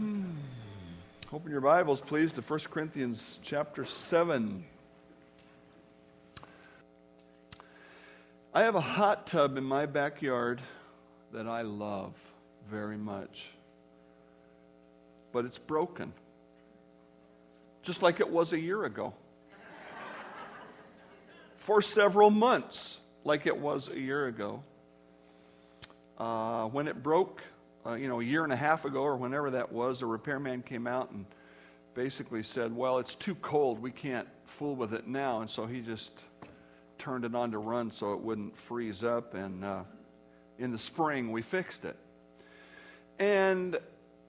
Open your Bibles, please, to 1 Corinthians chapter 7. I have a hot tub in my backyard that I love very much, but it's broken, just like it was a year ago. For several months, like it was a year ago. Uh, when it broke, uh, you know, a year and a half ago or whenever that was, a repairman came out and basically said, Well, it's too cold. We can't fool with it now. And so he just turned it on to run so it wouldn't freeze up. And uh, in the spring, we fixed it. And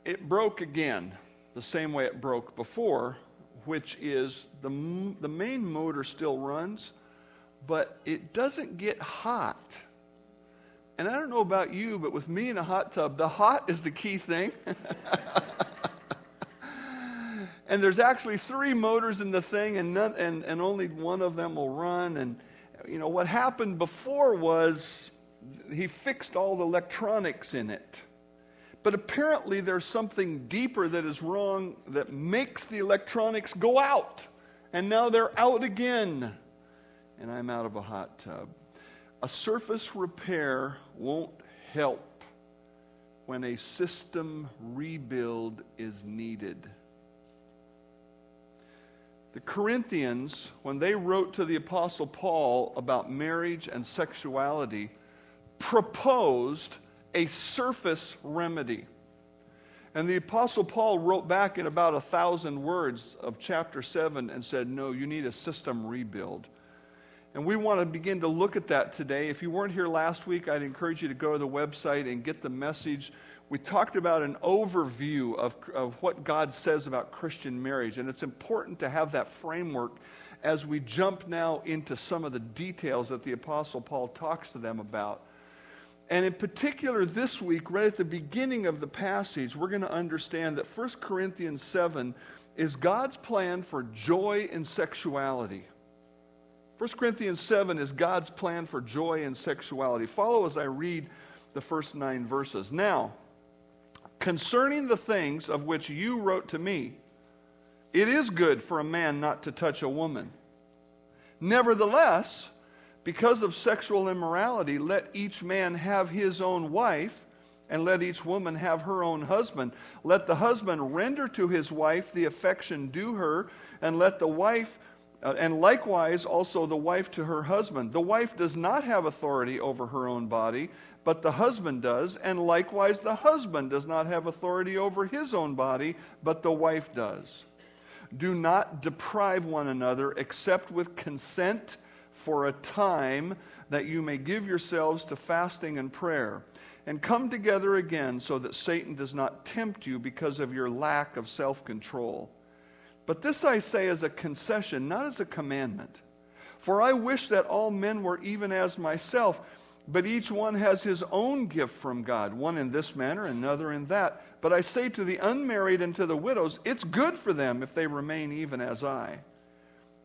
it broke again, the same way it broke before, which is the, the main motor still runs, but it doesn't get hot and I don't know about you, but with me in a hot tub, the hot is the key thing. and there's actually three motors in the thing, and, none, and, and only one of them will run. And, you know, what happened before was he fixed all the electronics in it. But apparently, there's something deeper that is wrong that makes the electronics go out. And now they're out again. And I'm out of a hot tub. A surface repair won't help when a system rebuild is needed. The Corinthians, when they wrote to the Apostle Paul about marriage and sexuality, proposed a surface remedy. And the Apostle Paul wrote back in about a thousand words of chapter 7 and said, No, you need a system rebuild. And we want to begin to look at that today. If you weren't here last week, I'd encourage you to go to the website and get the message. We talked about an overview of, of what God says about Christian marriage, and it's important to have that framework as we jump now into some of the details that the Apostle Paul talks to them about. And in particular, this week, right at the beginning of the passage, we're going to understand that 1 Corinthians 7 is God's plan for joy in sexuality. 1 Corinthians 7 is God's plan for joy and sexuality. Follow as I read the first nine verses. Now, concerning the things of which you wrote to me, it is good for a man not to touch a woman. Nevertheless, because of sexual immorality, let each man have his own wife, and let each woman have her own husband. Let the husband render to his wife the affection due her, and let the wife uh, and likewise, also the wife to her husband. The wife does not have authority over her own body, but the husband does. And likewise, the husband does not have authority over his own body, but the wife does. Do not deprive one another except with consent for a time that you may give yourselves to fasting and prayer. And come together again so that Satan does not tempt you because of your lack of self control. But this I say as a concession, not as a commandment. For I wish that all men were even as myself, but each one has his own gift from God, one in this manner, another in that. But I say to the unmarried and to the widows, it's good for them if they remain even as I.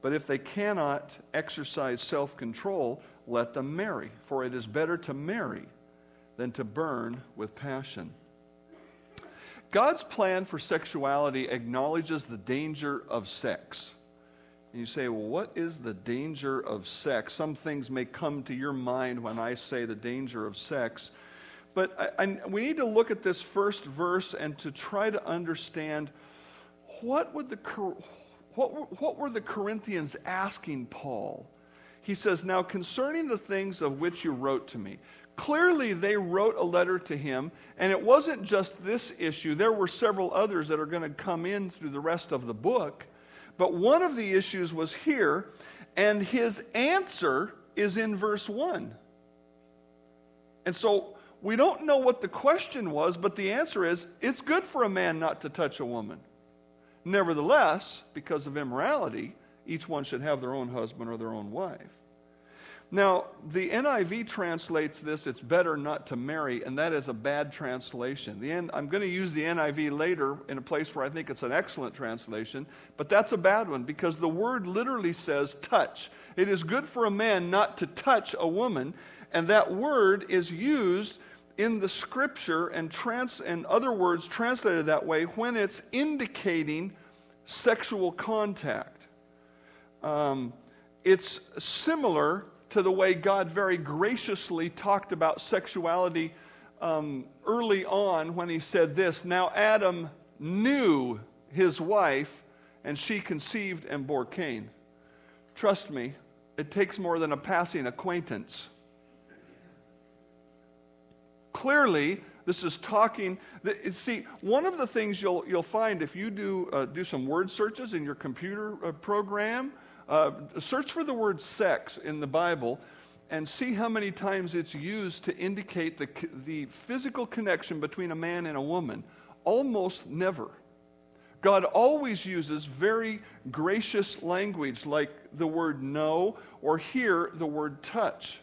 But if they cannot exercise self control, let them marry, for it is better to marry than to burn with passion. God's plan for sexuality acknowledges the danger of sex. And you say, well, what is the danger of sex? Some things may come to your mind when I say the danger of sex. But I, I, we need to look at this first verse and to try to understand what, would the, what, what were the Corinthians asking Paul? He says, Now concerning the things of which you wrote to me, Clearly, they wrote a letter to him, and it wasn't just this issue. There were several others that are going to come in through the rest of the book. But one of the issues was here, and his answer is in verse 1. And so we don't know what the question was, but the answer is it's good for a man not to touch a woman. Nevertheless, because of immorality, each one should have their own husband or their own wife. Now, the NIV translates this, it's better not to marry, and that is a bad translation. The N, I'm going to use the NIV later in a place where I think it's an excellent translation, but that's a bad one because the word literally says touch. It is good for a man not to touch a woman, and that word is used in the scripture and, trans, and other words translated that way when it's indicating sexual contact. Um, it's similar to the way God very graciously talked about sexuality um, early on when he said this Now Adam knew his wife, and she conceived and bore Cain. Trust me, it takes more than a passing acquaintance. Clearly, this is talking. See, one of the things you'll, you'll find if you do, uh, do some word searches in your computer uh, program, uh, search for the word sex in the Bible and see how many times it's used to indicate the, the physical connection between a man and a woman. Almost never. God always uses very gracious language like the word know or here the word touch.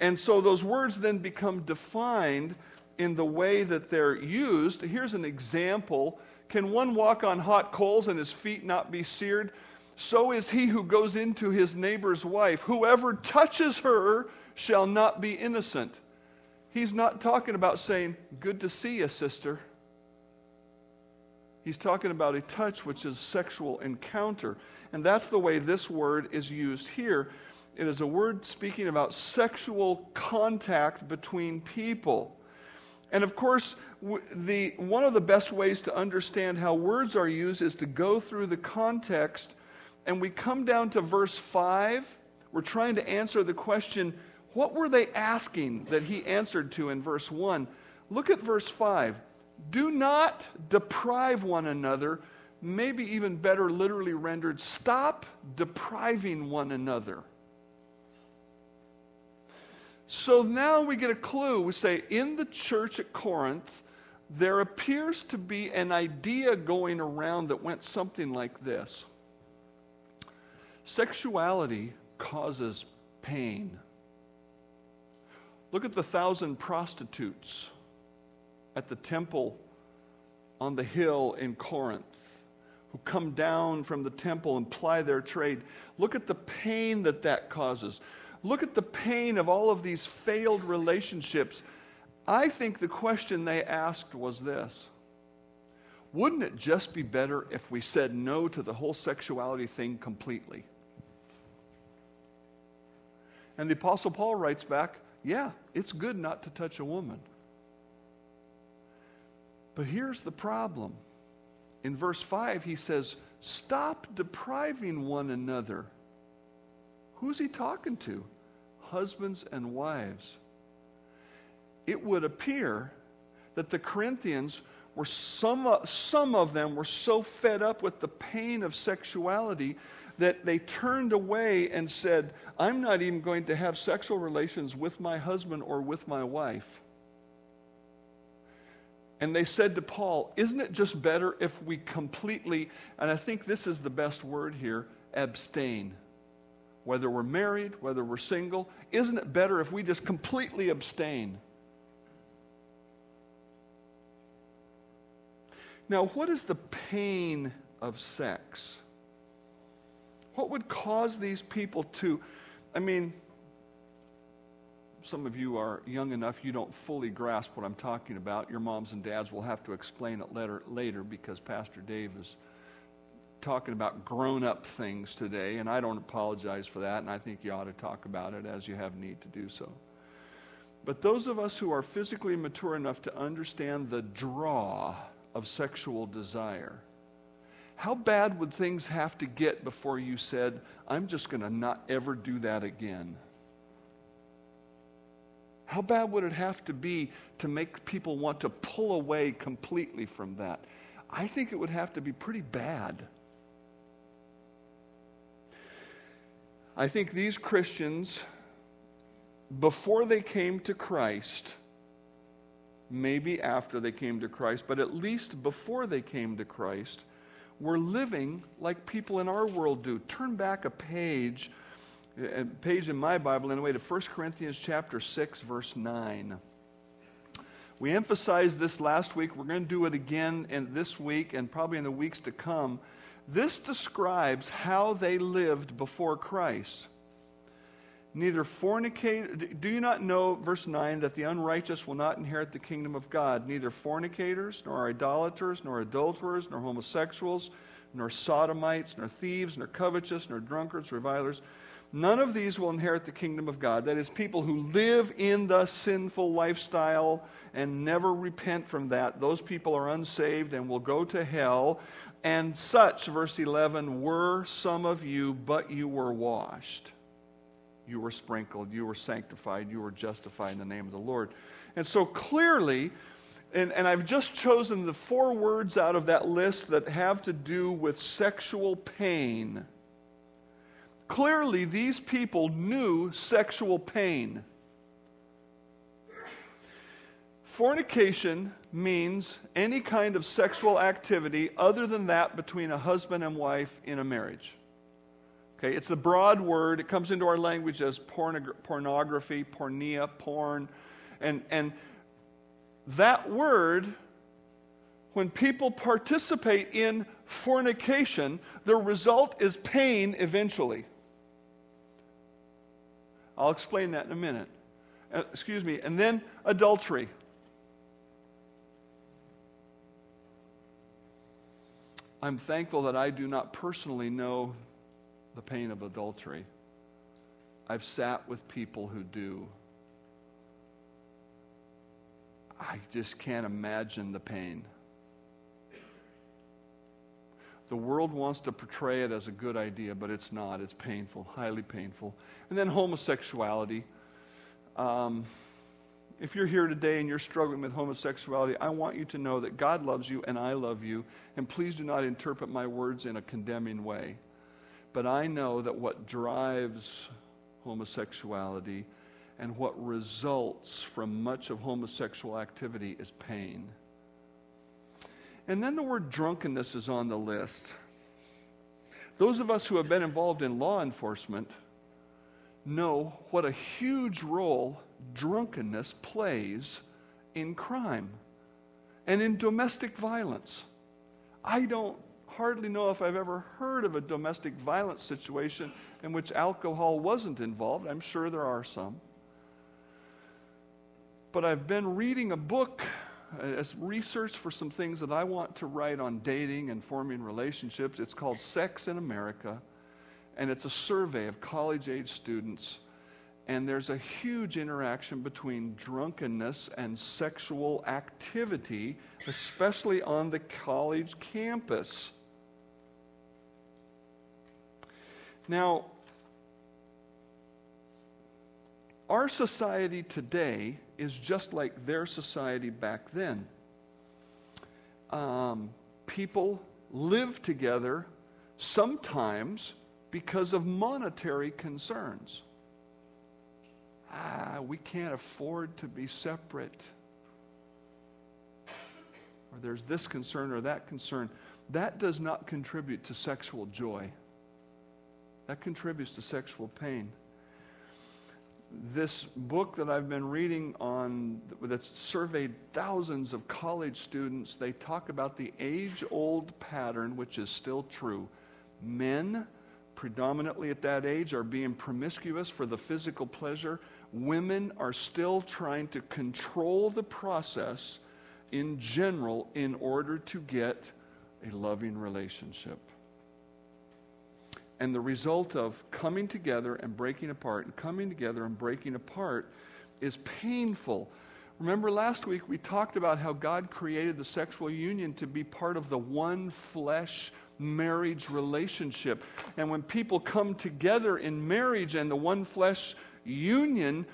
And so those words then become defined in the way that they're used. Here's an example Can one walk on hot coals and his feet not be seared? So is he who goes into his neighbor's wife. Whoever touches her shall not be innocent. He's not talking about saying, Good to see you, sister. He's talking about a touch, which is sexual encounter. And that's the way this word is used here. It is a word speaking about sexual contact between people. And of course, the, one of the best ways to understand how words are used is to go through the context and we come down to verse 5. We're trying to answer the question what were they asking that he answered to in verse 1? Look at verse 5. Do not deprive one another, maybe even better, literally rendered, stop depriving one another. So now we get a clue. We say, in the church at Corinth, there appears to be an idea going around that went something like this Sexuality causes pain. Look at the thousand prostitutes at the temple on the hill in Corinth who come down from the temple and ply their trade. Look at the pain that that causes. Look at the pain of all of these failed relationships. I think the question they asked was this Wouldn't it just be better if we said no to the whole sexuality thing completely? And the Apostle Paul writes back, yeah, it's good not to touch a woman. But here's the problem. In verse 5, he says, Stop depriving one another. Who's he talking to? Husbands and wives. It would appear that the Corinthians were some, some of them were so fed up with the pain of sexuality that they turned away and said, I'm not even going to have sexual relations with my husband or with my wife. And they said to Paul, Isn't it just better if we completely, and I think this is the best word here, abstain? Whether we're married, whether we're single, isn't it better if we just completely abstain? Now, what is the pain of sex? What would cause these people to, I mean, some of you are young enough you don't fully grasp what I'm talking about. Your moms and dads will have to explain it later, later because Pastor Dave is talking about grown up things today, and I don't apologize for that, and I think you ought to talk about it as you have need to do so. But those of us who are physically mature enough to understand the draw of sexual desire, how bad would things have to get before you said, I'm just going to not ever do that again? How bad would it have to be to make people want to pull away completely from that? I think it would have to be pretty bad. I think these Christians, before they came to Christ, maybe after they came to Christ, but at least before they came to Christ, we're living like people in our world do. Turn back a page, a page in my Bible anyway, to 1 Corinthians chapter 6, verse 9. We emphasized this last week. We're going to do it again in this week and probably in the weeks to come. This describes how they lived before Christ. Neither fornicate do you not know verse 9 that the unrighteous will not inherit the kingdom of god? Neither fornicators nor idolaters nor adulterers nor homosexuals nor sodomites nor thieves nor covetous nor drunkards revilers. None of these will inherit the kingdom of god. That is people who live in the sinful lifestyle and never repent from that those people are unsaved and will go to hell. And such verse 11 were some of you but you were washed you were sprinkled, you were sanctified, you were justified in the name of the Lord. And so clearly, and, and I've just chosen the four words out of that list that have to do with sexual pain. Clearly, these people knew sexual pain. Fornication means any kind of sexual activity other than that between a husband and wife in a marriage. Okay, it's a broad word. It comes into our language as pornography, porneia, porn. And, and that word, when people participate in fornication, the result is pain eventually. I'll explain that in a minute. Uh, excuse me. And then adultery. I'm thankful that I do not personally know the pain of adultery. I've sat with people who do. I just can't imagine the pain. The world wants to portray it as a good idea, but it's not. It's painful, highly painful. And then homosexuality. Um, if you're here today and you're struggling with homosexuality, I want you to know that God loves you and I love you. And please do not interpret my words in a condemning way. But I know that what drives homosexuality and what results from much of homosexual activity is pain. And then the word drunkenness is on the list. Those of us who have been involved in law enforcement know what a huge role drunkenness plays in crime and in domestic violence. I don't hardly know if I've ever heard of a domestic violence situation in which alcohol wasn't involved. I'm sure there are some. But I've been reading a book as research for some things that I want to write on dating and forming relationships. It's called Sex in America, and it's a survey of college age students. And there's a huge interaction between drunkenness and sexual activity, especially on the college campus. Now, our society today is just like their society back then. Um, people live together sometimes because of monetary concerns. Ah, we can't afford to be separate. Or there's this concern or that concern. That does not contribute to sexual joy. That contributes to sexual pain. This book that I've been reading on, that's surveyed thousands of college students, they talk about the age old pattern, which is still true. Men, predominantly at that age, are being promiscuous for the physical pleasure. Women are still trying to control the process in general in order to get a loving relationship. And the result of coming together and breaking apart and coming together and breaking apart is painful. Remember last week we talked about how God created the sexual union to be part of the one flesh marriage relationship. And when people come together in marriage and the one flesh union,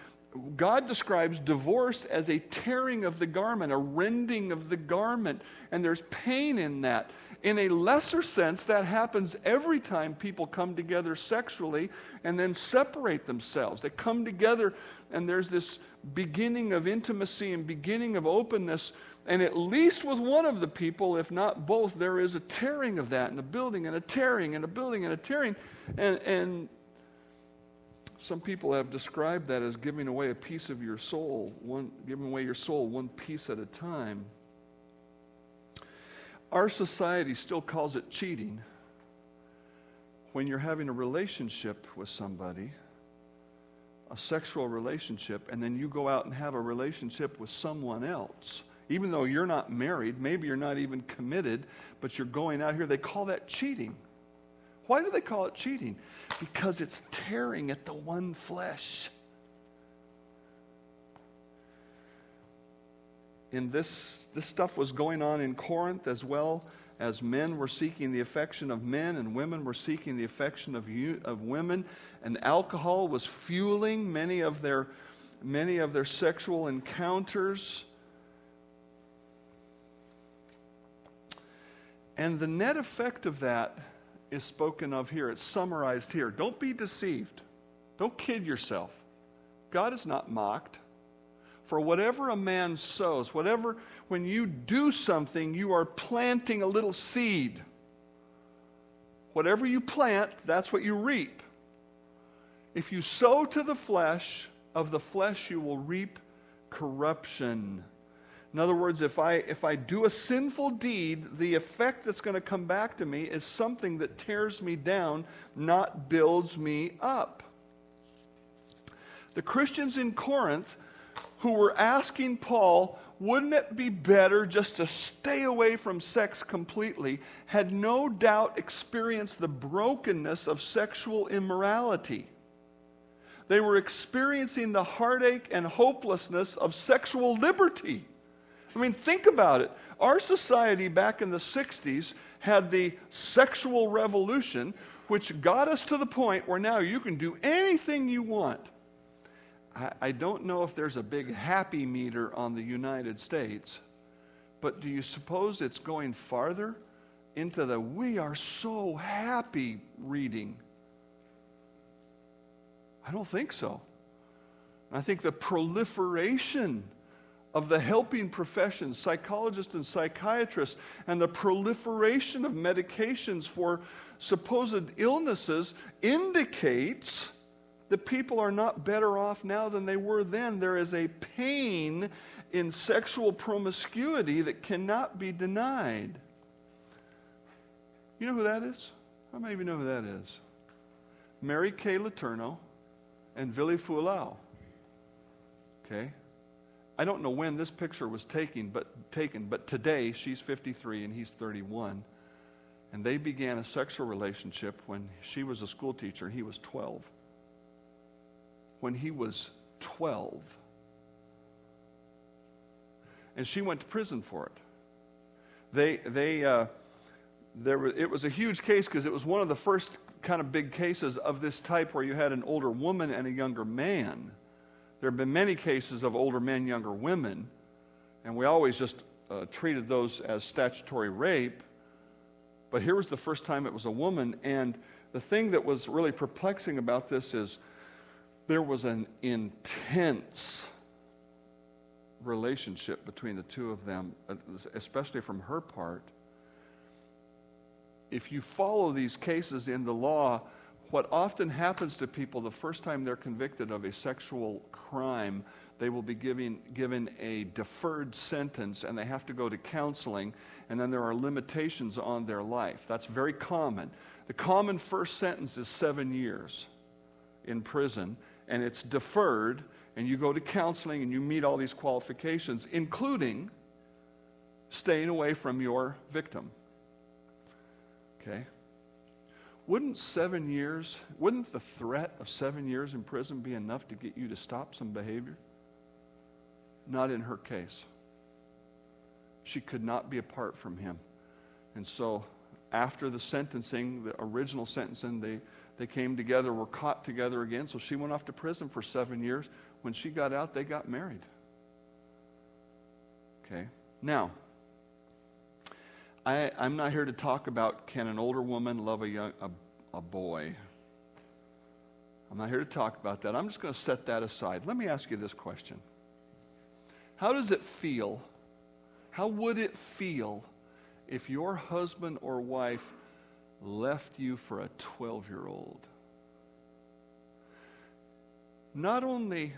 God describes divorce as a tearing of the garment, a rending of the garment, and there's pain in that. In a lesser sense, that happens every time people come together sexually and then separate themselves. They come together and there's this beginning of intimacy and beginning of openness. And at least with one of the people, if not both, there is a tearing of that and a building and a tearing and a building and a tearing. And, and some people have described that as giving away a piece of your soul, one, giving away your soul one piece at a time. Our society still calls it cheating when you're having a relationship with somebody a sexual relationship and then you go out and have a relationship with someone else, even though you're not married, maybe you're not even committed, but you're going out here, they call that cheating. Why do they call it cheating? Because it's tearing at the one flesh. In this, this stuff was going on in Corinth as well as men were seeking the affection of men and women were seeking the affection of, you, of women. And alcohol was fueling many of their many of their sexual encounters. And the net effect of that is spoken of here. It's summarized here. Don't be deceived. Don't kid yourself. God is not mocked for whatever a man sows, whatever, when you do something, you are planting a little seed. Whatever you plant, that's what you reap. If you sow to the flesh, of the flesh you will reap corruption. In other words, if I, if I do a sinful deed, the effect that's going to come back to me is something that tears me down, not builds me up. The Christians in Corinth who were asking Paul, wouldn't it be better just to stay away from sex completely, had no doubt experienced the brokenness of sexual immorality. They were experiencing the heartache and hopelessness of sexual liberty. I mean, think about it. Our society back in the 60s had the sexual revolution, which got us to the point where now you can do anything you want. I, don't know if there's a big happy meter on the United States, but do you suppose it's going farther into the we are so happy reading? I don't think so. I think the proliferation of the helping professions, psychologists and psychiatrists, and the proliferation of medications for supposed illnesses indicates that people are not better off now than they were then. There is a pain in sexual promiscuity that cannot be denied. You know who that is? Many of you know who that is? Mary Kay Letourneau and Vili Fualaau. Okay? I don't know when this picture was taken, but taken, but today she's 53 and he's 31. And they began a sexual relationship when she was a school teacher and he was 12 when he was 12. And she went to prison for it. They, they, uh, there was, it was a huge case because it was one of the first kind of big cases of this type where you had an older woman and a younger man. There have been many cases of older men, younger women, and we always just uh, treated those as statutory rape. But here was the first time it was a woman, and the thing that was really perplexing about this is there was an intense relationship between the two of them, especially from her part. If you follow these cases in the law, what often happens to people the first time they're convicted of a sexual crime, they will be giving, given a deferred sentence and they have to go to counseling, and then there are limitations on their life. That's very common. The common first sentence is seven years in prison, and it's deferred, and you go to counseling and you meet all these qualifications, including staying away from your victim. Okay? Wouldn't seven years, wouldn't the threat of seven years in prison be enough to get you to stop some behavior? Not in her case. She could not be apart from him. And so, after the sentencing, the original sentencing, they they came together, were caught together again. So she went off to prison for seven years. When she got out, they got married. Okay. Now, I, am not here to talk about can an older woman love a, young, a, a boy. I'm not here to talk about that. I'm just going to set that aside. Let me ask you this question How does it feel? How would it feel if your husband or wife left you for a 12 year old. Not only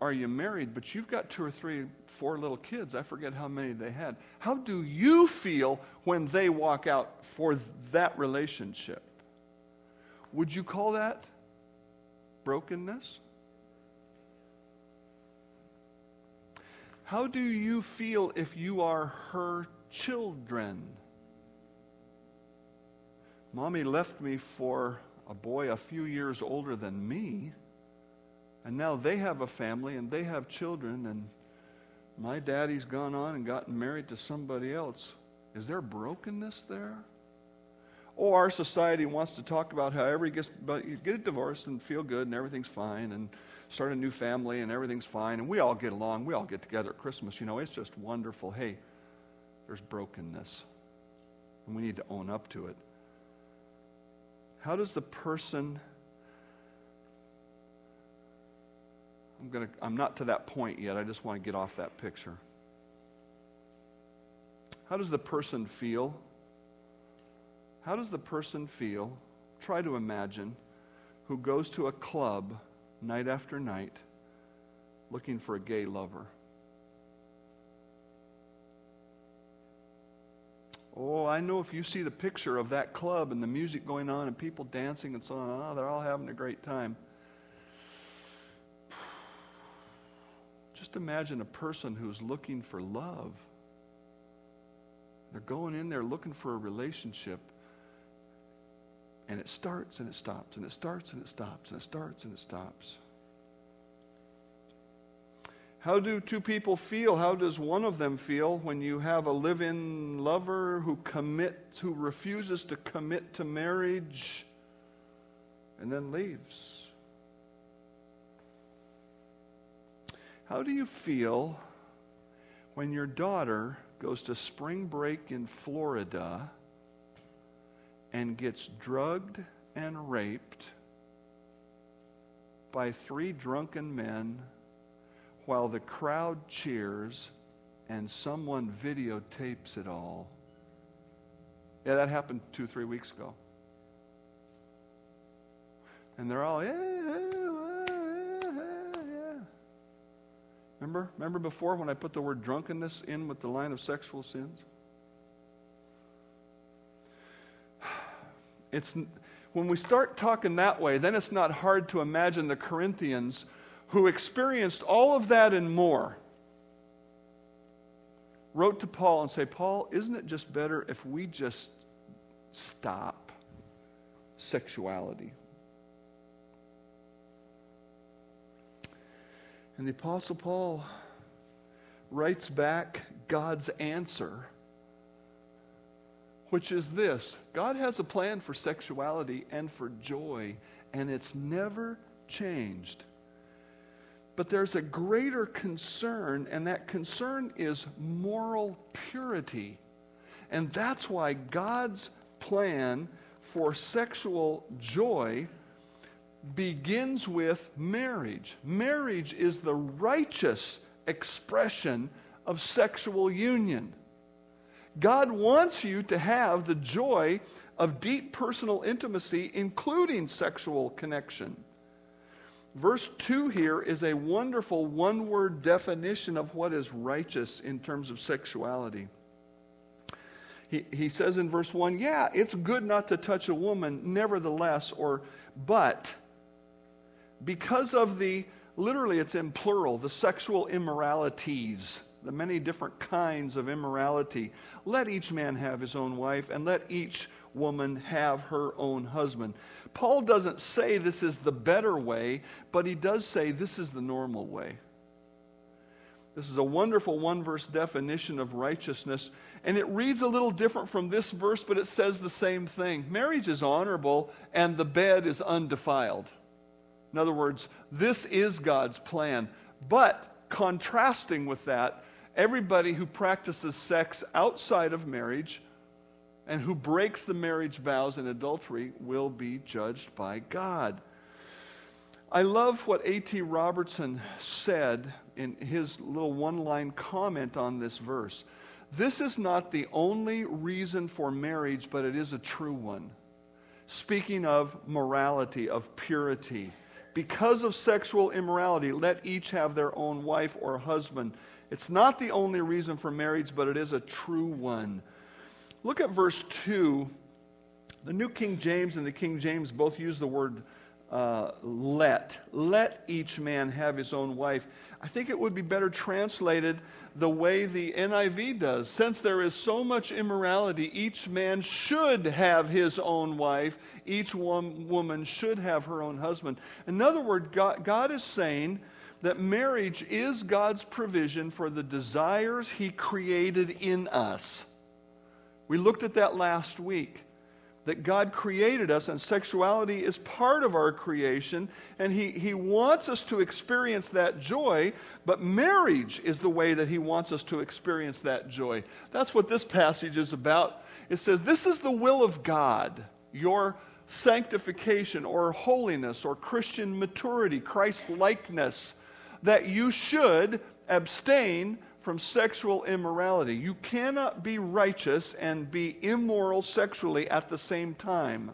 are you married, but you've got two or three, four little kids. I forget how many they had. How do you feel when they walk out for that relationship? Would you call that brokenness? How do you feel if you are her children? Mommy left me for a boy a few years older than me, and now they have a family and they have children, and my daddy's gone on and gotten married to somebody else. Is there brokenness there? Oh, our society wants to talk about how every gets, but you get a divorce and feel good and everything's fine and start a new family and everything's fine and we all get along. We all get together at Christmas. You know, it's just wonderful. Hey, there's brokenness and we need to own up to it. How does the person I'm to I'm not to that point yet. I just want to get off that picture. How does the person feel? How does the person feel? Try to imagine who goes to a club night after night looking for a gay lover. Oh, I know if you see the picture of that club and the music going on and people dancing and so on, oh, they're all having a great time. Just imagine a person who's looking for love. They're going in there looking for a relationship. And it starts and it stops, and it starts and it stops, and it starts and it stops. How do two people feel? How does one of them feel when you have a live in lover who commits, who refuses to commit to marriage and then leaves? How do you feel when your daughter goes to spring break in Florida and gets drugged and raped by three drunken men while the crowd cheers and someone videotapes it all. Yeah, that happened two, three weeks ago. And they're all, yeah, yeah, yeah. Remember? Remember before when I put the word drunkenness in with the line of sexual sins? It's, when we start talking that way, then it's not hard to imagine the Corinthians who experienced all of that and more wrote to Paul and say, Paul, isn't it just better if we just stop sexuality? And the Apostle Paul writes back God's answer, which is this God has a plan for sexuality and for joy, and it's never changed. But there's a greater concern, and that concern is moral purity. And that's why God's plan for sexual joy begins with marriage. Marriage is the righteous expression of sexual union. God wants you to have the joy of deep personal intimacy, including sexual connection. Verse 2 here is a wonderful one word definition of what is righteous in terms of sexuality. He, he says in verse 1, yeah, it's good not to touch a woman, nevertheless, or but because of the, literally it's in plural, the sexual immoralities, the many different kinds of immorality, let each man have his own wife, and let each woman have her own husband. Paul doesn't say this is the better way, but he does say this is the normal way. This is a wonderful one verse definition of righteousness. And it reads a little different from this verse, but it says the same thing. Marriage is honorable, and the bed is undefiled. In other words, this is God's plan. But contrasting with that, everybody who practices sex outside of marriage and who breaks the marriage vows in adultery will be judged by God. I love what A.T. Robertson said in his little one line comment on this verse. This is not the only reason for marriage, but it is a true one. Speaking of morality, of purity, because of sexual immorality, let each have their own wife or husband. It's not the only reason for marriage, but it is a true one. Look at verse 2. The New King James and the King James both use the word uh, let. Let each man have his own wife. I think it would be better translated the way the NIV does. Since there is so much immorality, each man should have his own wife, each one, woman should have her own husband. In other words, God, God is saying that marriage is God's provision for the desires He created in us. We looked at that last week that God created us, and sexuality is part of our creation, and he, he wants us to experience that joy, but marriage is the way that He wants us to experience that joy. That's what this passage is about. It says, This is the will of God, your sanctification or holiness or Christian maturity, Christ likeness, that you should abstain from sexual immorality. You cannot be righteous and be immoral sexually at the same time.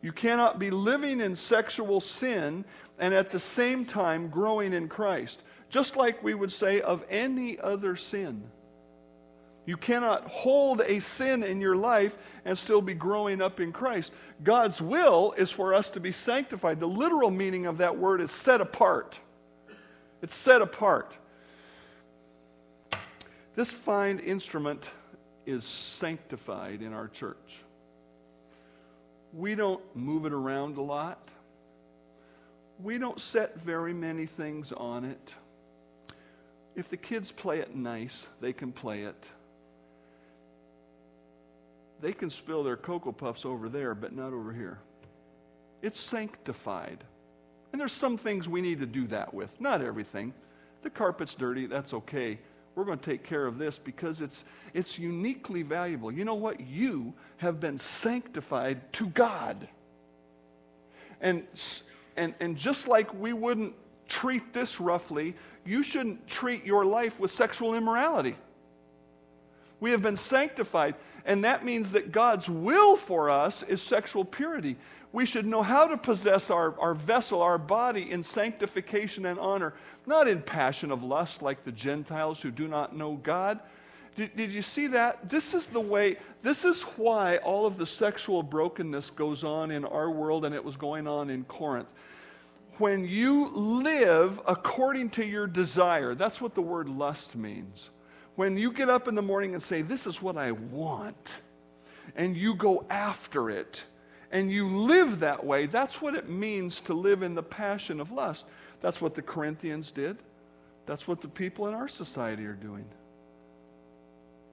You cannot be living in sexual sin and at the same time growing in Christ, just like we would say of any other sin. You cannot hold a sin in your life and still be growing up in Christ. God's will is for us to be sanctified. The literal meaning of that word is set apart. It's set apart. This fine instrument is sanctified in our church. We don't move it around a lot. We don't set very many things on it. If the kids play it nice, they can play it. They can spill their Cocoa Puffs over there, but not over here. It's sanctified. And there's some things we need to do that with, not everything. The carpet's dirty, that's okay we're going to take care of this because it's, it's uniquely valuable. You know what? You have been sanctified to God. And, and, and just like we wouldn't treat this roughly, you shouldn't treat your life with sexual immorality. We have been sanctified, and that means that God's will for us is sexual purity we should know how to possess our, our vessel, our body, in sanctification and honor, not in passion of lust like the Gentiles who do not know God. Did, did you see that? This is the way, this is why all of the sexual brokenness goes on in our world and it was going on in Corinth. When you live according to your desire, that's what the word lust means. When you get up in the morning and say, This is what I want, and you go after it and you live that way, that's what it means to live in the passion of lust. That's what the Corinthians did. That's what the people in our society are doing.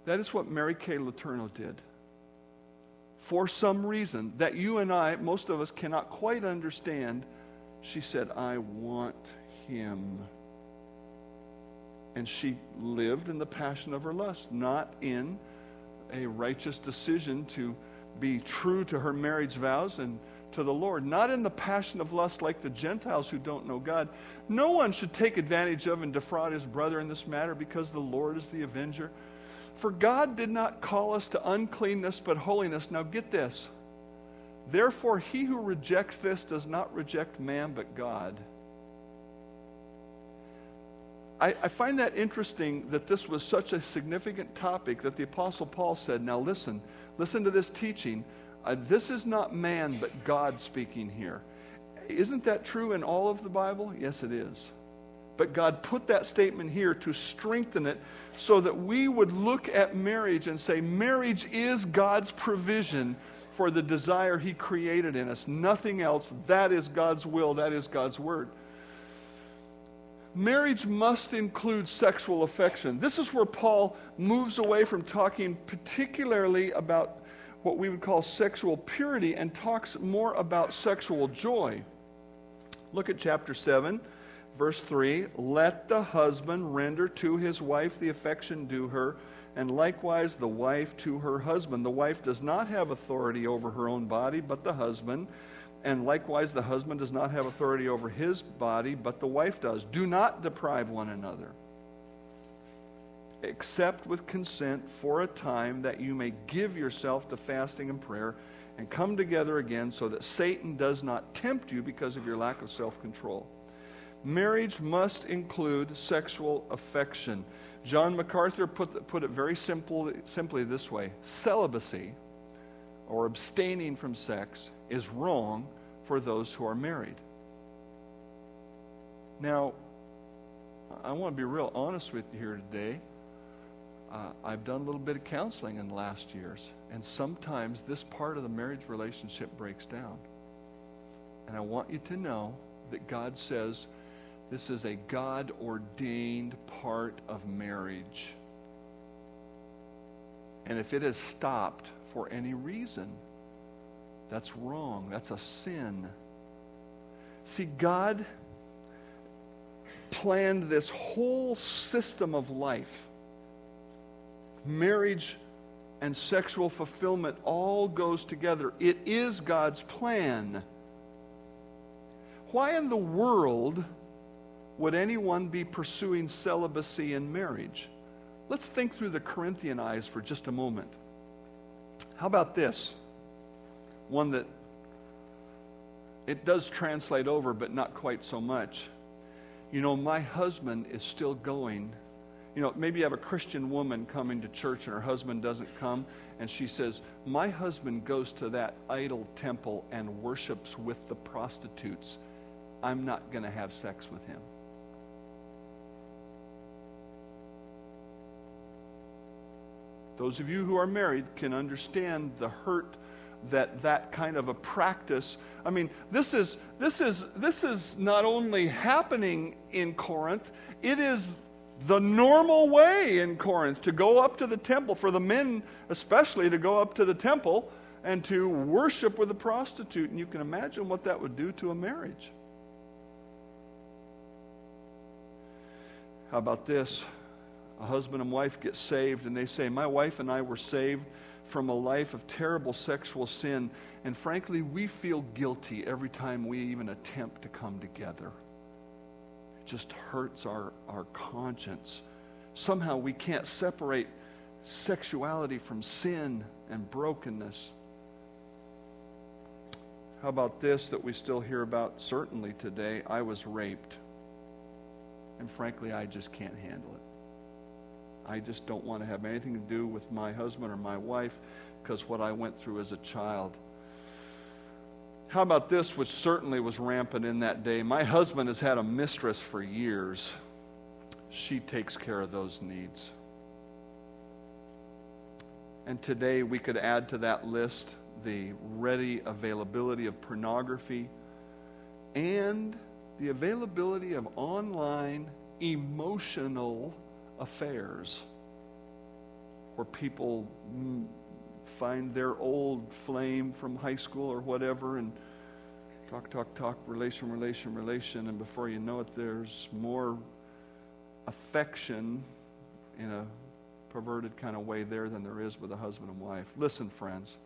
That is what Mary Kay Letourneau did. For some reason that you and I, most of us, cannot quite understand, she said, I want him. And she lived in the passion of her lust, not in a righteous decision to be true to her marriage vows and to the Lord, not in the passion of lust like the Gentiles who don't know God. No one should take advantage of and defraud his brother in this matter because the Lord is the avenger. For God did not call us to uncleanness but holiness. Now get this. Therefore, he who rejects this does not reject man but God. I, I, find that interesting that this was such a significant topic that the Apostle Paul said, Now listen, listen to this teaching. Uh, this is not man, but God speaking here. Isn't that true in all of the Bible? Yes, it is. But God put that statement here to strengthen it so that we would look at marriage and say, marriage is God's provision for the desire He created in us. Nothing else. That is God's will. That is God's word marriage must include sexual affection. This is where Paul moves away from talking particularly about what we would call sexual purity and talks more about sexual joy. Look at chapter 7, verse 3. Let the husband render to his wife the affection due her, and likewise the wife to her husband. The wife does not have authority over her own body, but the husband and likewise, the husband does not have authority over his body, but the wife does. Do not deprive one another, except with consent for a time that you may give yourself to fasting and prayer and come together again so that Satan does not tempt you because of your lack of self control. Marriage must include sexual affection. John MacArthur put, put it very simple, simply this way celibacy or abstaining from sex is wrong for those who are married. Now, I want to be real honest with you here today. Uh, I've done a little bit of counseling in the last years, and sometimes this part of the marriage relationship breaks down. And I want you to know that God says this is a God ordained part of marriage. And if it has stopped for any reason, that's wrong. That's a sin. See, God planned this whole system of life. Marriage and sexual fulfillment all goes together. It is God's plan. Why in the world would anyone be pursuing celibacy in marriage? Let's think through the Corinthian eyes for just a moment. How about this? One that it does translate over, but not quite so much. You know, my husband is still going. You know, maybe you have a Christian woman coming to church and her husband doesn't come, and she says, My husband goes to that idol temple and worships with the prostitutes. I'm not going to have sex with him. Those of you who are married can understand the hurt that that kind of a practice i mean this is this is this is not only happening in corinth it is the normal way in corinth to go up to the temple for the men especially to go up to the temple and to worship with a prostitute and you can imagine what that would do to a marriage. How about this a husband and wife get saved and they say, My wife and I were saved from a life of terrible sexual sin, and frankly, we feel guilty every time we even attempt to come together. It just hurts our, our conscience. Somehow we can't separate sexuality from sin and brokenness. How about this that we still hear about certainly today? I was raped. And frankly, I just can't handle it. I just don't want to have anything to do with my husband or my wife because what I went through as a child. How about this, which certainly was rampant in that day? My husband has had a mistress for years. She takes care of those needs. And today we could add to that list the ready availability of pornography and the availability of online emotional affairs where people find their old flame from high school or whatever and talk, talk, talk, relation, relation, relation, and before you know it, there's more affection in a perverted kind of way there than there is with a husband and wife. Listen, friends,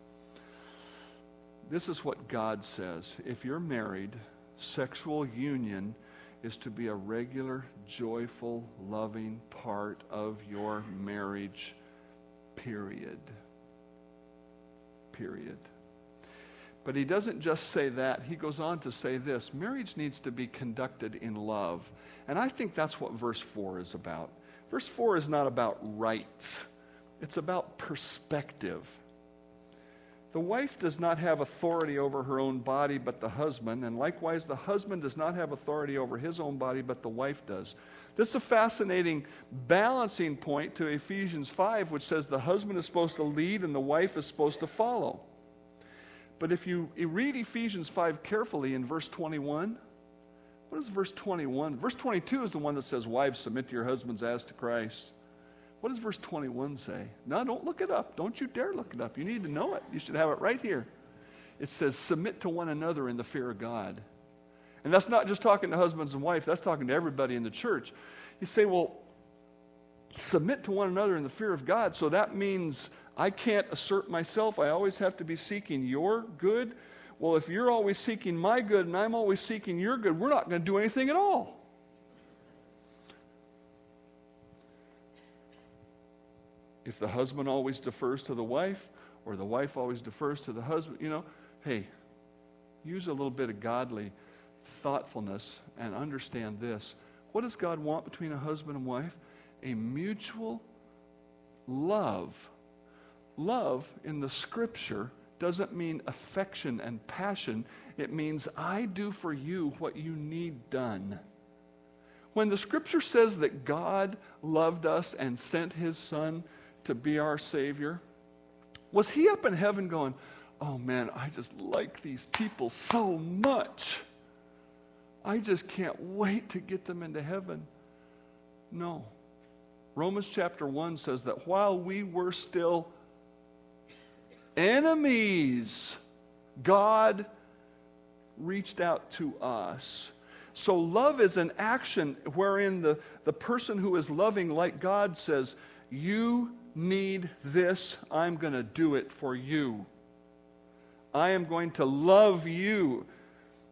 this is what God says. If you're married, sexual union is to be a regular, joyful, loving part of your marriage, period. Period. But he doesn't just say that. He goes on to say this marriage needs to be conducted in love. And I think that's what verse 4 is about. Verse 4 is not about rights, it's about perspective. The wife does not have authority over her own body, but the husband, and likewise, the husband does not have authority over his own body, but the wife does. This is a fascinating balancing point to Ephesians 5, which says the husband is supposed to lead and the wife is supposed to follow. But if you read Ephesians 5 carefully in verse 21, what is verse 21? Verse 22 is the one that says, Wives, submit to your husbands as to Christ. What does verse 21 say? No, don't look it up. Don't you dare look it up. You need to know it. You should have it right here. It says, Submit to one another in the fear of God. And that's not just talking to husbands and wives, that's talking to everybody in the church. You say, Well, submit to one another in the fear of God. So that means I can't assert myself. I always have to be seeking your good. Well, if you're always seeking my good and I'm always seeking your good, we're not going to do anything at all. If the husband always defers to the wife or the wife always defers to the husband, you know, hey, use a little bit of godly thoughtfulness and understand this. What does God want between a husband and wife? A mutual love. Love in the scripture doesn't mean affection and passion. It means I do for you what you need done. When the scripture says that God loved us and sent his son to be our Savior, was he up in heaven going, Oh man, I just like these people so much. I just can't wait to get them into heaven. No. Romans chapter 1 says that while we were still enemies, God reached out to us. So, love is an action wherein the, the person who is loving, like God, says, You need this, I'm going to do it for you. I am going to love you.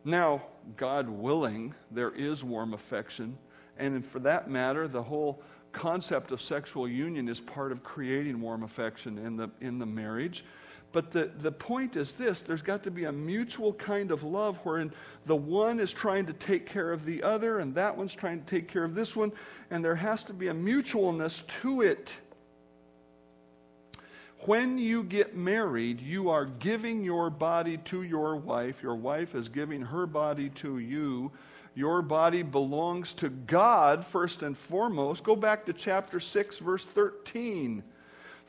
Now, God willing, there is warm affection. And for that matter, the whole concept of sexual union is part of creating warm affection in the, in the marriage. But the, the point is this there's got to be a mutual kind of love wherein the one is trying to take care of the other, and that one's trying to take care of this one, and there has to be a mutualness to it. When you get married, you are giving your body to your wife. Your wife is giving her body to you. Your body belongs to God first and foremost. Go back to chapter 6, verse 13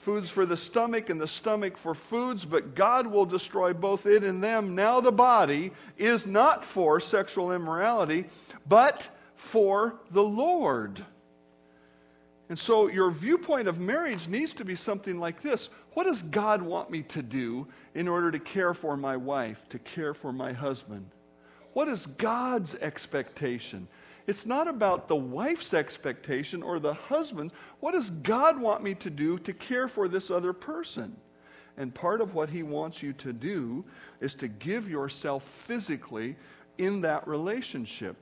foods for the stomach and the stomach for foods, but God will destroy both it and them. Now the body is not for sexual immorality, but for the Lord. And so your viewpoint of marriage needs to be something like this What does God want me to do in order to care for my wife, to care for my husband? What is God's expectation? It's not about the wife's expectation or the husband's. What does God want me to do to care for this other person? And part of what he wants you to do is to give yourself physically in that relationship.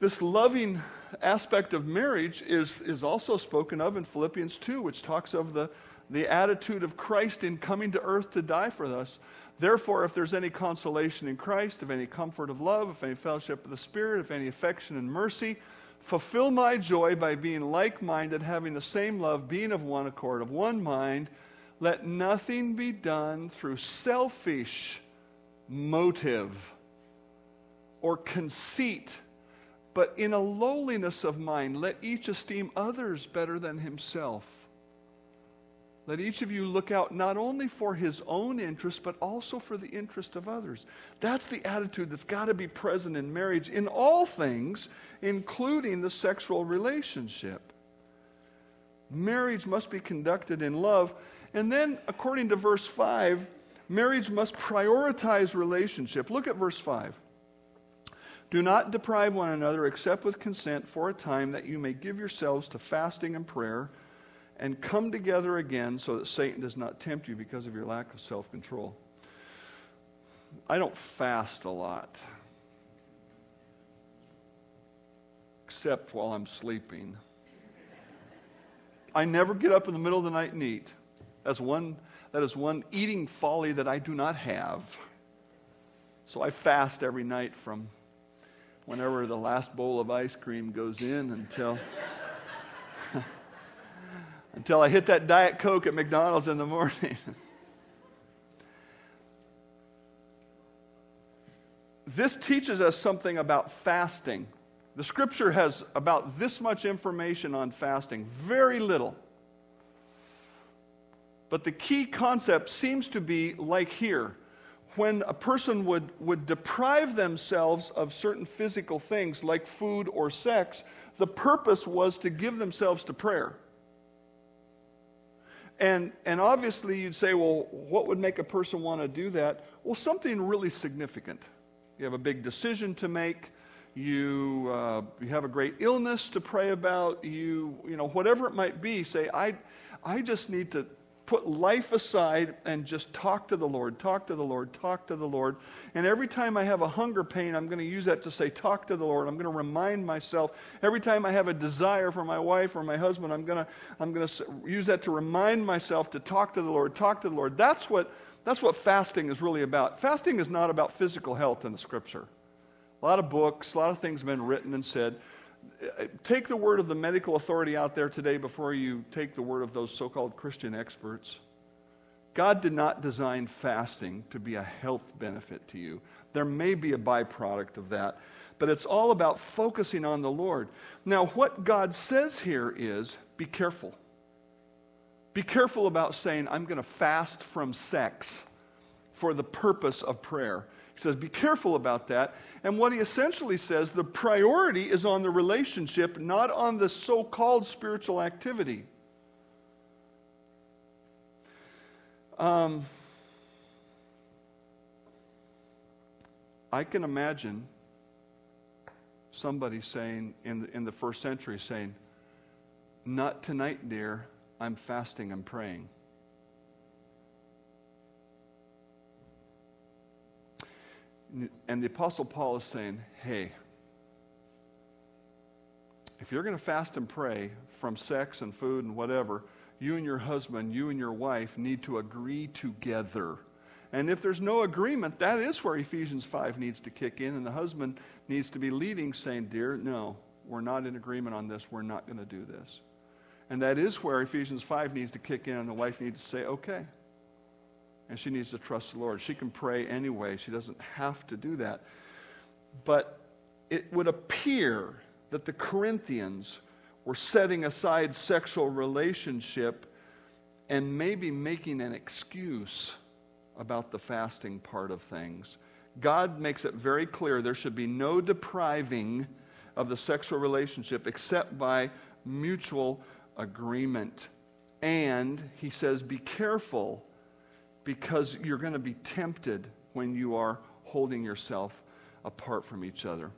This loving aspect of marriage is, is also spoken of in Philippians 2, which talks of the, the attitude of Christ in coming to earth to die for us. Therefore, if there's any consolation in Christ, if any comfort of love, if any fellowship of the Spirit, if any affection and mercy, fulfill my joy by being like minded, having the same love, being of one accord, of one mind. Let nothing be done through selfish motive or conceit, but in a lowliness of mind, let each esteem others better than himself. Let each of you look out not only for his own interest, but also for the interest of others. That's the attitude that's got to be present in marriage in all things, including the sexual relationship. Marriage must be conducted in love. And then, according to verse 5, marriage must prioritize relationship. Look at verse 5. Do not deprive one another except with consent for a time that you may give yourselves to fasting and prayer and come together again so that Satan does not tempt you because of your lack of self control. I don't fast a lot, except while I'm sleeping. I never get up in the middle of the night and eat. That's one, that is one eating folly that I do not have. So I fast every night from whenever the last bowl of ice cream goes in until until I hit that Diet Coke at McDonald's in the morning. this teaches us something about fasting. The scripture has about this much information on fasting, very little. But the key concept seems to be like here. When a person would, would deprive themselves of certain physical things like food or sex, the purpose was to give themselves to prayer. And, and obviously, you'd say, well, what would make a person want to do that? Well, something really significant. You have a big decision to make. You, uh, you have a great illness to pray about. You, you know, whatever it might be, say, I, I just need to, put life aside and just talk to the Lord, talk to the Lord, talk to the Lord. And every time I have a hunger pain, I'm going to use that to say, talk to the Lord. I'm going to remind myself. Every time I have a desire for my wife or my husband, I'm going to, I'm going to use that to remind myself to talk to the Lord, talk to the Lord. That's what, that's what fasting is really about. Fasting is not about physical health in the scripture. A lot of books, a lot of things have been written and said Uh, take the word of the medical authority out there today before you take the word of those so called Christian experts. God did not design fasting to be a health benefit to you. There may be a byproduct of that, but it's all about focusing on the Lord. Now, what God says here is be careful. Be careful about saying, I'm going to fast from sex for the purpose of prayer. He says, be careful about that. And what he essentially says, the priority is on the relationship, not on the so called spiritual activity. Um, I can imagine somebody saying in the, in the first century saying, Not tonight, dear. I'm fasting, I'm praying. And the Apostle Paul is saying, Hey, if you're going to fast and pray from sex and food and whatever, you and your husband, you and your wife need to agree together. And if there's no agreement, that is where Ephesians 5 needs to kick in, and the husband needs to be leading, saying, Dear, no, we're not in agreement on this. We're not going to do this. And that is where Ephesians 5 needs to kick in, and the wife needs to say, Okay. And she needs to trust the Lord. She can pray anyway, she doesn't have to do that. But it would appear that the Corinthians were setting aside sexual relationship and maybe making an excuse about the fasting part of things. God makes it very clear there should be no depriving of the sexual relationship except by mutual agreement. And he says, be careful because you're going to be tempted when you are holding yourself apart from each other.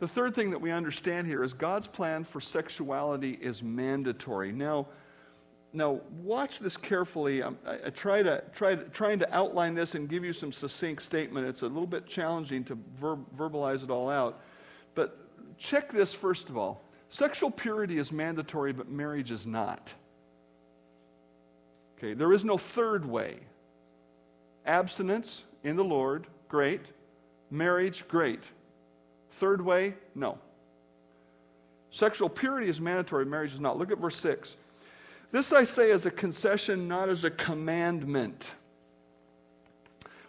The third thing that we understand here is God's plan for sexuality is mandatory. Now, now watch this carefully. Um, I, I try to, try to, trying to outline this and give you some succinct statement. It's a little bit challenging to ver- verbalize it all out. But check this first of all. Sexual purity is mandatory, but marriage is not. Okay, there is no third way. Abstinence in the Lord, great. Marriage, great. Third way, no. Sexual purity is mandatory, marriage is not. Look at verse 6. This I say as a concession, not as a commandment.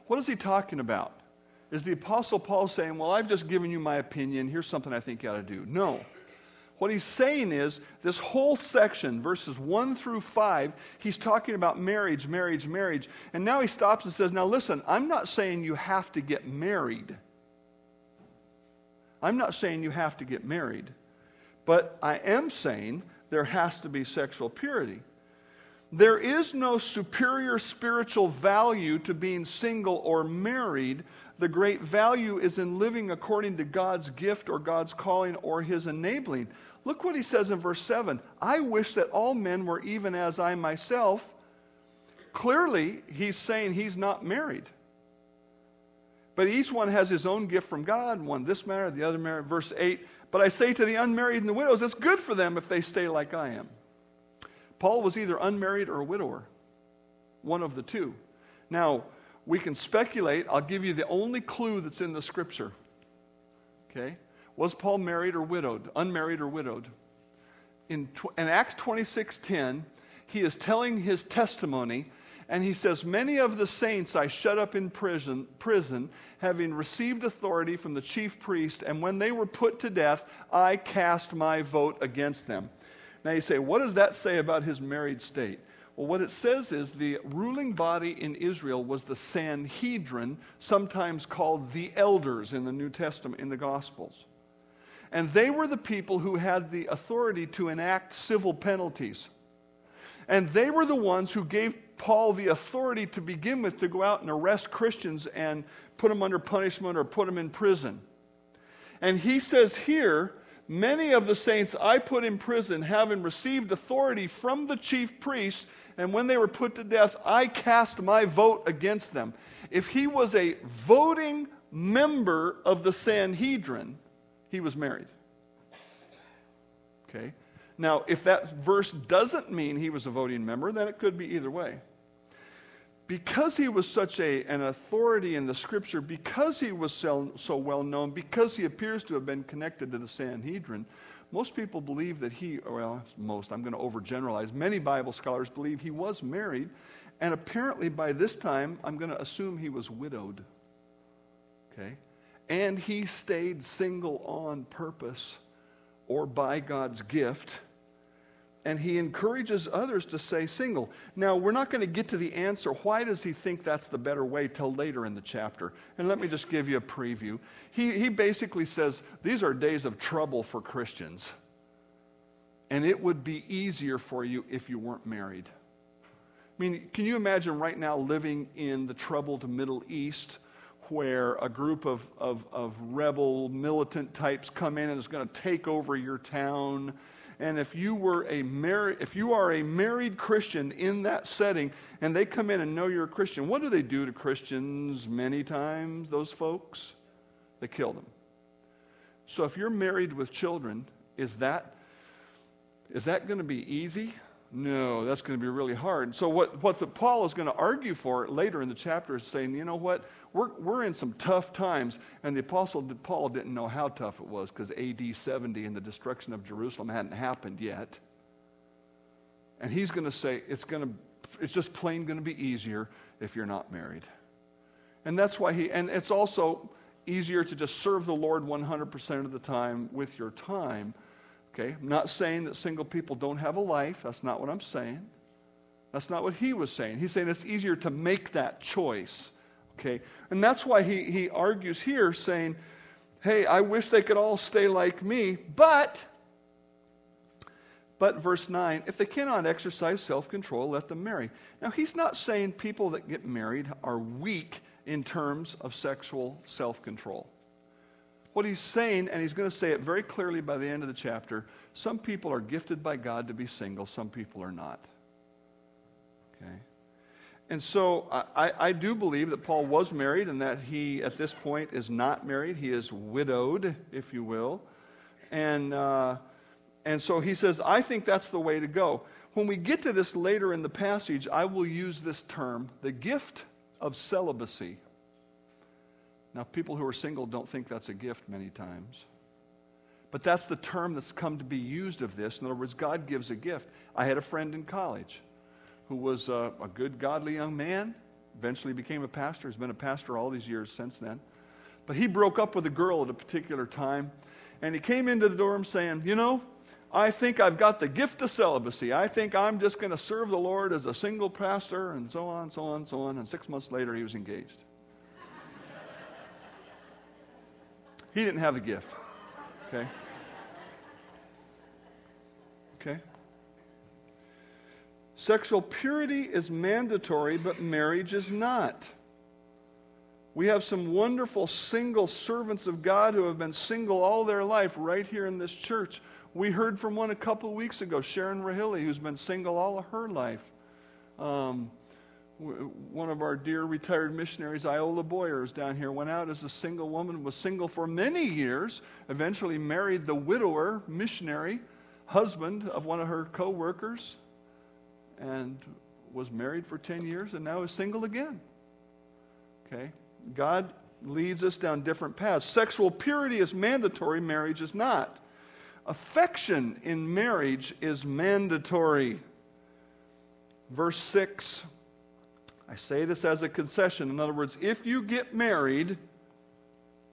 What is he talking about? Is the Apostle Paul saying, Well, I've just given you my opinion. Here's something I think you ought to do? No. What he's saying is this whole section, verses 1 through 5, he's talking about marriage, marriage, marriage. And now he stops and says, Now listen, I'm not saying you have to get married. I'm not saying you have to get married. But I am saying there has to be sexual purity. There is no superior spiritual value to being single or married. The great value is in living according to God's gift or God's calling or His enabling. Look what he says in verse 7 I wish that all men were even as I myself. Clearly, he's saying he's not married. But each one has his own gift from God, one this married, the other married. Verse 8 But I say to the unmarried and the widows, it's good for them if they stay like I am. Paul was either unmarried or a widower, one of the two. Now, we can speculate. I'll give you the only clue that's in the scripture. Okay? Was Paul married or widowed? Unmarried or widowed? In, in Acts 26:10, he is telling his testimony, and he says, Many of the saints I shut up in prison, prison, having received authority from the chief priest, and when they were put to death, I cast my vote against them. Now you say, what does that say about his married state? Well, what it says is the ruling body in Israel was the Sanhedrin, sometimes called the elders in the New Testament, in the Gospels. And they were the people who had the authority to enact civil penalties. And they were the ones who gave Paul the authority to begin with to go out and arrest Christians and put them under punishment or put them in prison. And he says here, many of the saints I put in prison, having received authority from the chief priests, and when they were put to death, I cast my vote against them. If he was a voting member of the Sanhedrin, he was married. Okay? Now, if that verse doesn't mean he was a voting member, then it could be either way. Because he was such a, an authority in the scripture, because he was so, so well known, because he appears to have been connected to the Sanhedrin, most people believe that he, well, most, I'm going to overgeneralize, many Bible scholars believe he was married, And apparently, by this time, I'm going to assume he was widowed. Okay? And he stayed single on purpose or by God's gift. And he encourages others to stay single. Now, we're not going to get to the answer. Why does he think that's the better way till later in the chapter? And let me just give you a preview. He, he basically says these are days of trouble for Christians. And it would be easier for you if you weren't married. I mean, can you imagine right now living in the troubled Middle East where a group of, of, of rebel militant types come in and is going to take over your town? And if you were a mar- if you are a married Christian in that setting and they come in and know you're a Christian, what do they do to Christians many times, those folks? They kill them. So if you're married with children, is that is that going to be easy? No, that's going to be really hard. So, what, what the, Paul is going to argue for later in the chapter is saying, you know what? We're, we're in some tough times. And the Apostle Paul didn't know how tough it was because AD 70 and the destruction of Jerusalem hadn't happened yet. And he's going to say, it's, going to, it's just plain going to be easier if you're not married. And that's why he, and it's also easier to just serve the Lord 100% of the time with your time Okay? I'm not saying that single people don't have a life. That's not what I'm saying. That's not what he was saying. He's saying it's easier to make that choice. Okay? And that's why he, he argues here, saying, hey, I wish they could all stay like me, but, but verse 9, if they cannot exercise self control, let them marry. Now, he's not saying people that get married are weak in terms of sexual self control. What he's saying, and he's going to say it very clearly by the end of the chapter some people are gifted by God to be single, some people are not. Okay? And so I, I do believe that Paul was married and that he, at this point, is not married. He is widowed, if you will. And, uh, and so he says, I think that's the way to go. When we get to this later in the passage, I will use this term, the gift of celibacy. Now, people who are single don't think that's a gift many times. But that's the term that's come to be used of this. In other words, God gives a gift. I had a friend in college who was a, a good, godly young man, eventually became a pastor, He's been a pastor all these years since then. But he broke up with a girl at a particular time, and he came into the dorm saying, You know, I think I've got the gift of celibacy. I think I'm just going to serve the Lord as a single pastor, and so on, so on, so on. And six months later, he was engaged. He didn't have the gift. Okay? Okay? Sexual purity is mandatory, but marriage is not. We have some wonderful single servants of God who have been single all their life right here in this church. We heard from one a couple of weeks ago, Sharon Rahilly, who's been single all of her life. Um, one of our dear retired missionaries, Iola Boyers, down here, went out as a single woman, was single for many years, eventually married the widower missionary husband of one of her co workers, and was married for 10 years and now is single again. Okay? God leads us down different paths. Sexual purity is mandatory, marriage is not. Affection in marriage is mandatory. Verse 6 I say this as a concession. In other words, if you get married,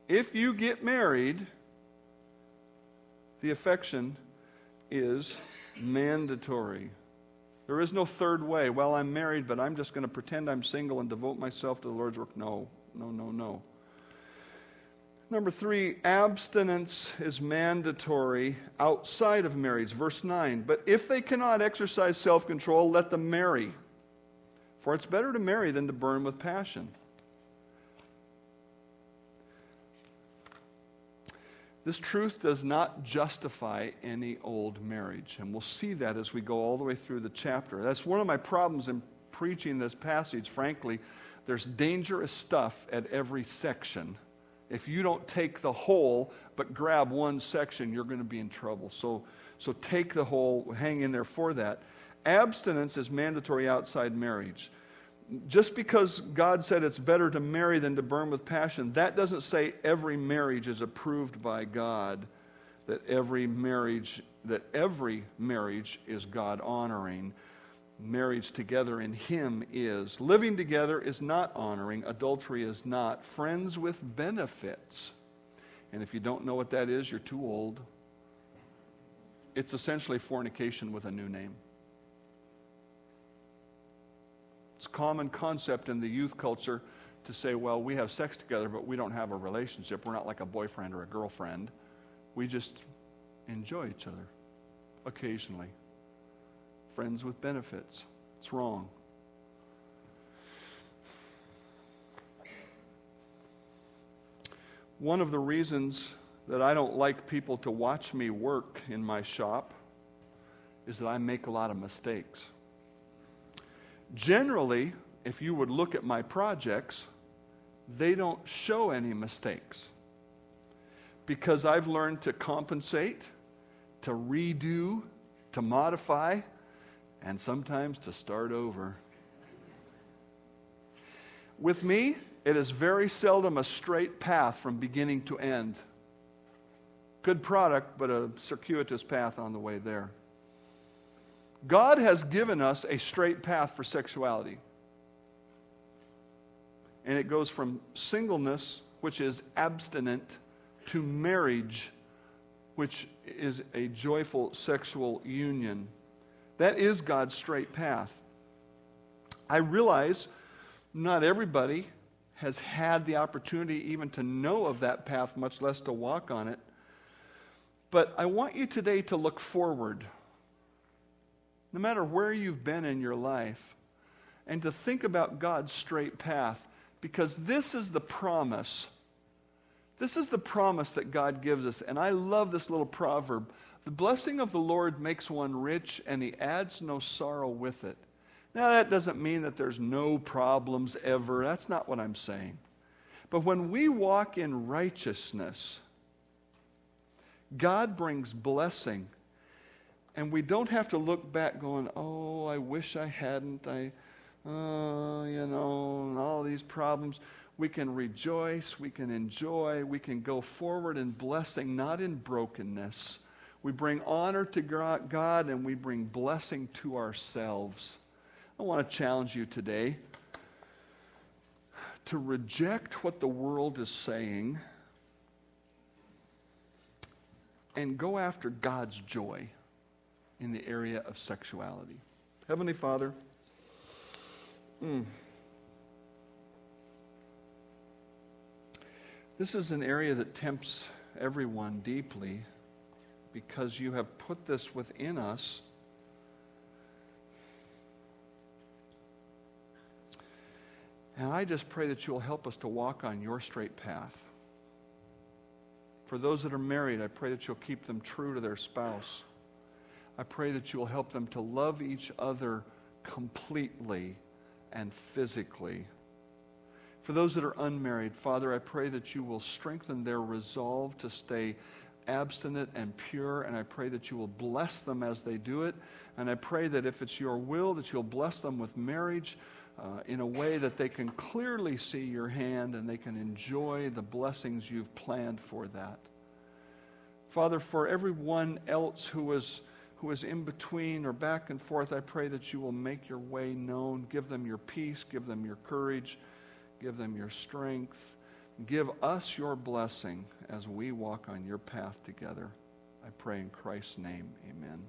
if you get married, the affection is mandatory. There is no third way. Well, I'm married, but I'm just going to pretend I'm single and devote myself to the Lord's work. No, no, no, no. Number three, abstinence is mandatory outside of marriage. Verse 9. But if they cannot exercise self control, let them marry for it's better to marry than to burn with passion. This truth does not justify any old marriage. And we'll see that as we go all the way through the chapter. That's one of my problems in preaching this passage, frankly. There's dangerous stuff at every section. If you don't take the whole but grab one section, you're going to be in trouble. So, so take the whole, hang in there for that. Abstinence is mandatory outside marriage. Just because God said it's better to marry than to burn with passion, that doesn't say every marriage is approved by God, that every marriage that every marriage is God honoring. marriage together in Him is. Living together is not honoring, adultery is not. Friends with benefits. And if you don't know what that is, you're too old. It's essentially fornication with a new name. It's a common concept in the youth culture to say, well, we have sex together, but we don't have a relationship. We're not like a boyfriend or a girlfriend. We just enjoy each other occasionally friends with benefits. It's wrong. One of the reasons that I don't like people to watch me work in my shop is that I make a lot of mistakes. Generally, if you would look at my projects, they don't show any mistakes because I've learned to compensate, to redo, to modify, and sometimes to start over. With me, it is very seldom a straight path from beginning to end. Good product, but a circuitous path on the way there. God has given us a straight path for sexuality. And it goes from singleness, which is abstinent, to marriage, which is a joyful sexual union. That is God's straight path. I realize not everybody has had the opportunity even to know of that path, much less to walk on it. But I want you today to look forward, no matter where you've been in your life, and to think about God's straight path, because this is the promise. This is the promise that God gives us. And I love this little proverb the blessing of the Lord makes one rich, and he adds no sorrow with it. Now, that doesn't mean that there's no problems ever. That's not what I'm saying. But when we walk in righteousness, God brings blessing. And we don't have to look back going, oh, I wish I hadn't. I, oh, you know, and all these problems. We can rejoice. We can enjoy. We can go forward in blessing, not in brokenness. We bring honor to God and we bring blessing to ourselves. I want to challenge you today to reject what the world is saying and go after God's joy in the area of sexuality. Heavenly Father, mm, this is an area that tempts everyone deeply because you have put this within us. And I just pray that you'll help us to walk on your straight path. For those that are married, I pray that you'll keep them true to their spouse. I pray that you'll help them to love each other completely and physically. For those that are unmarried, Father, I pray that you will strengthen their resolve to stay abstinent and pure, and I pray that you will bless them as they do it. And I pray that if it's your will, that you'll bless them with marriage uh, in a way that they can clearly see your hand and they can enjoy the blessings you've planned for that. Father, for everyone else who is, who is in between or back and forth, I pray that you will make your way known. Give them your peace, give them your courage, give them your strength. Give us your blessing as we walk on your path together. I pray in Christ's name, amen.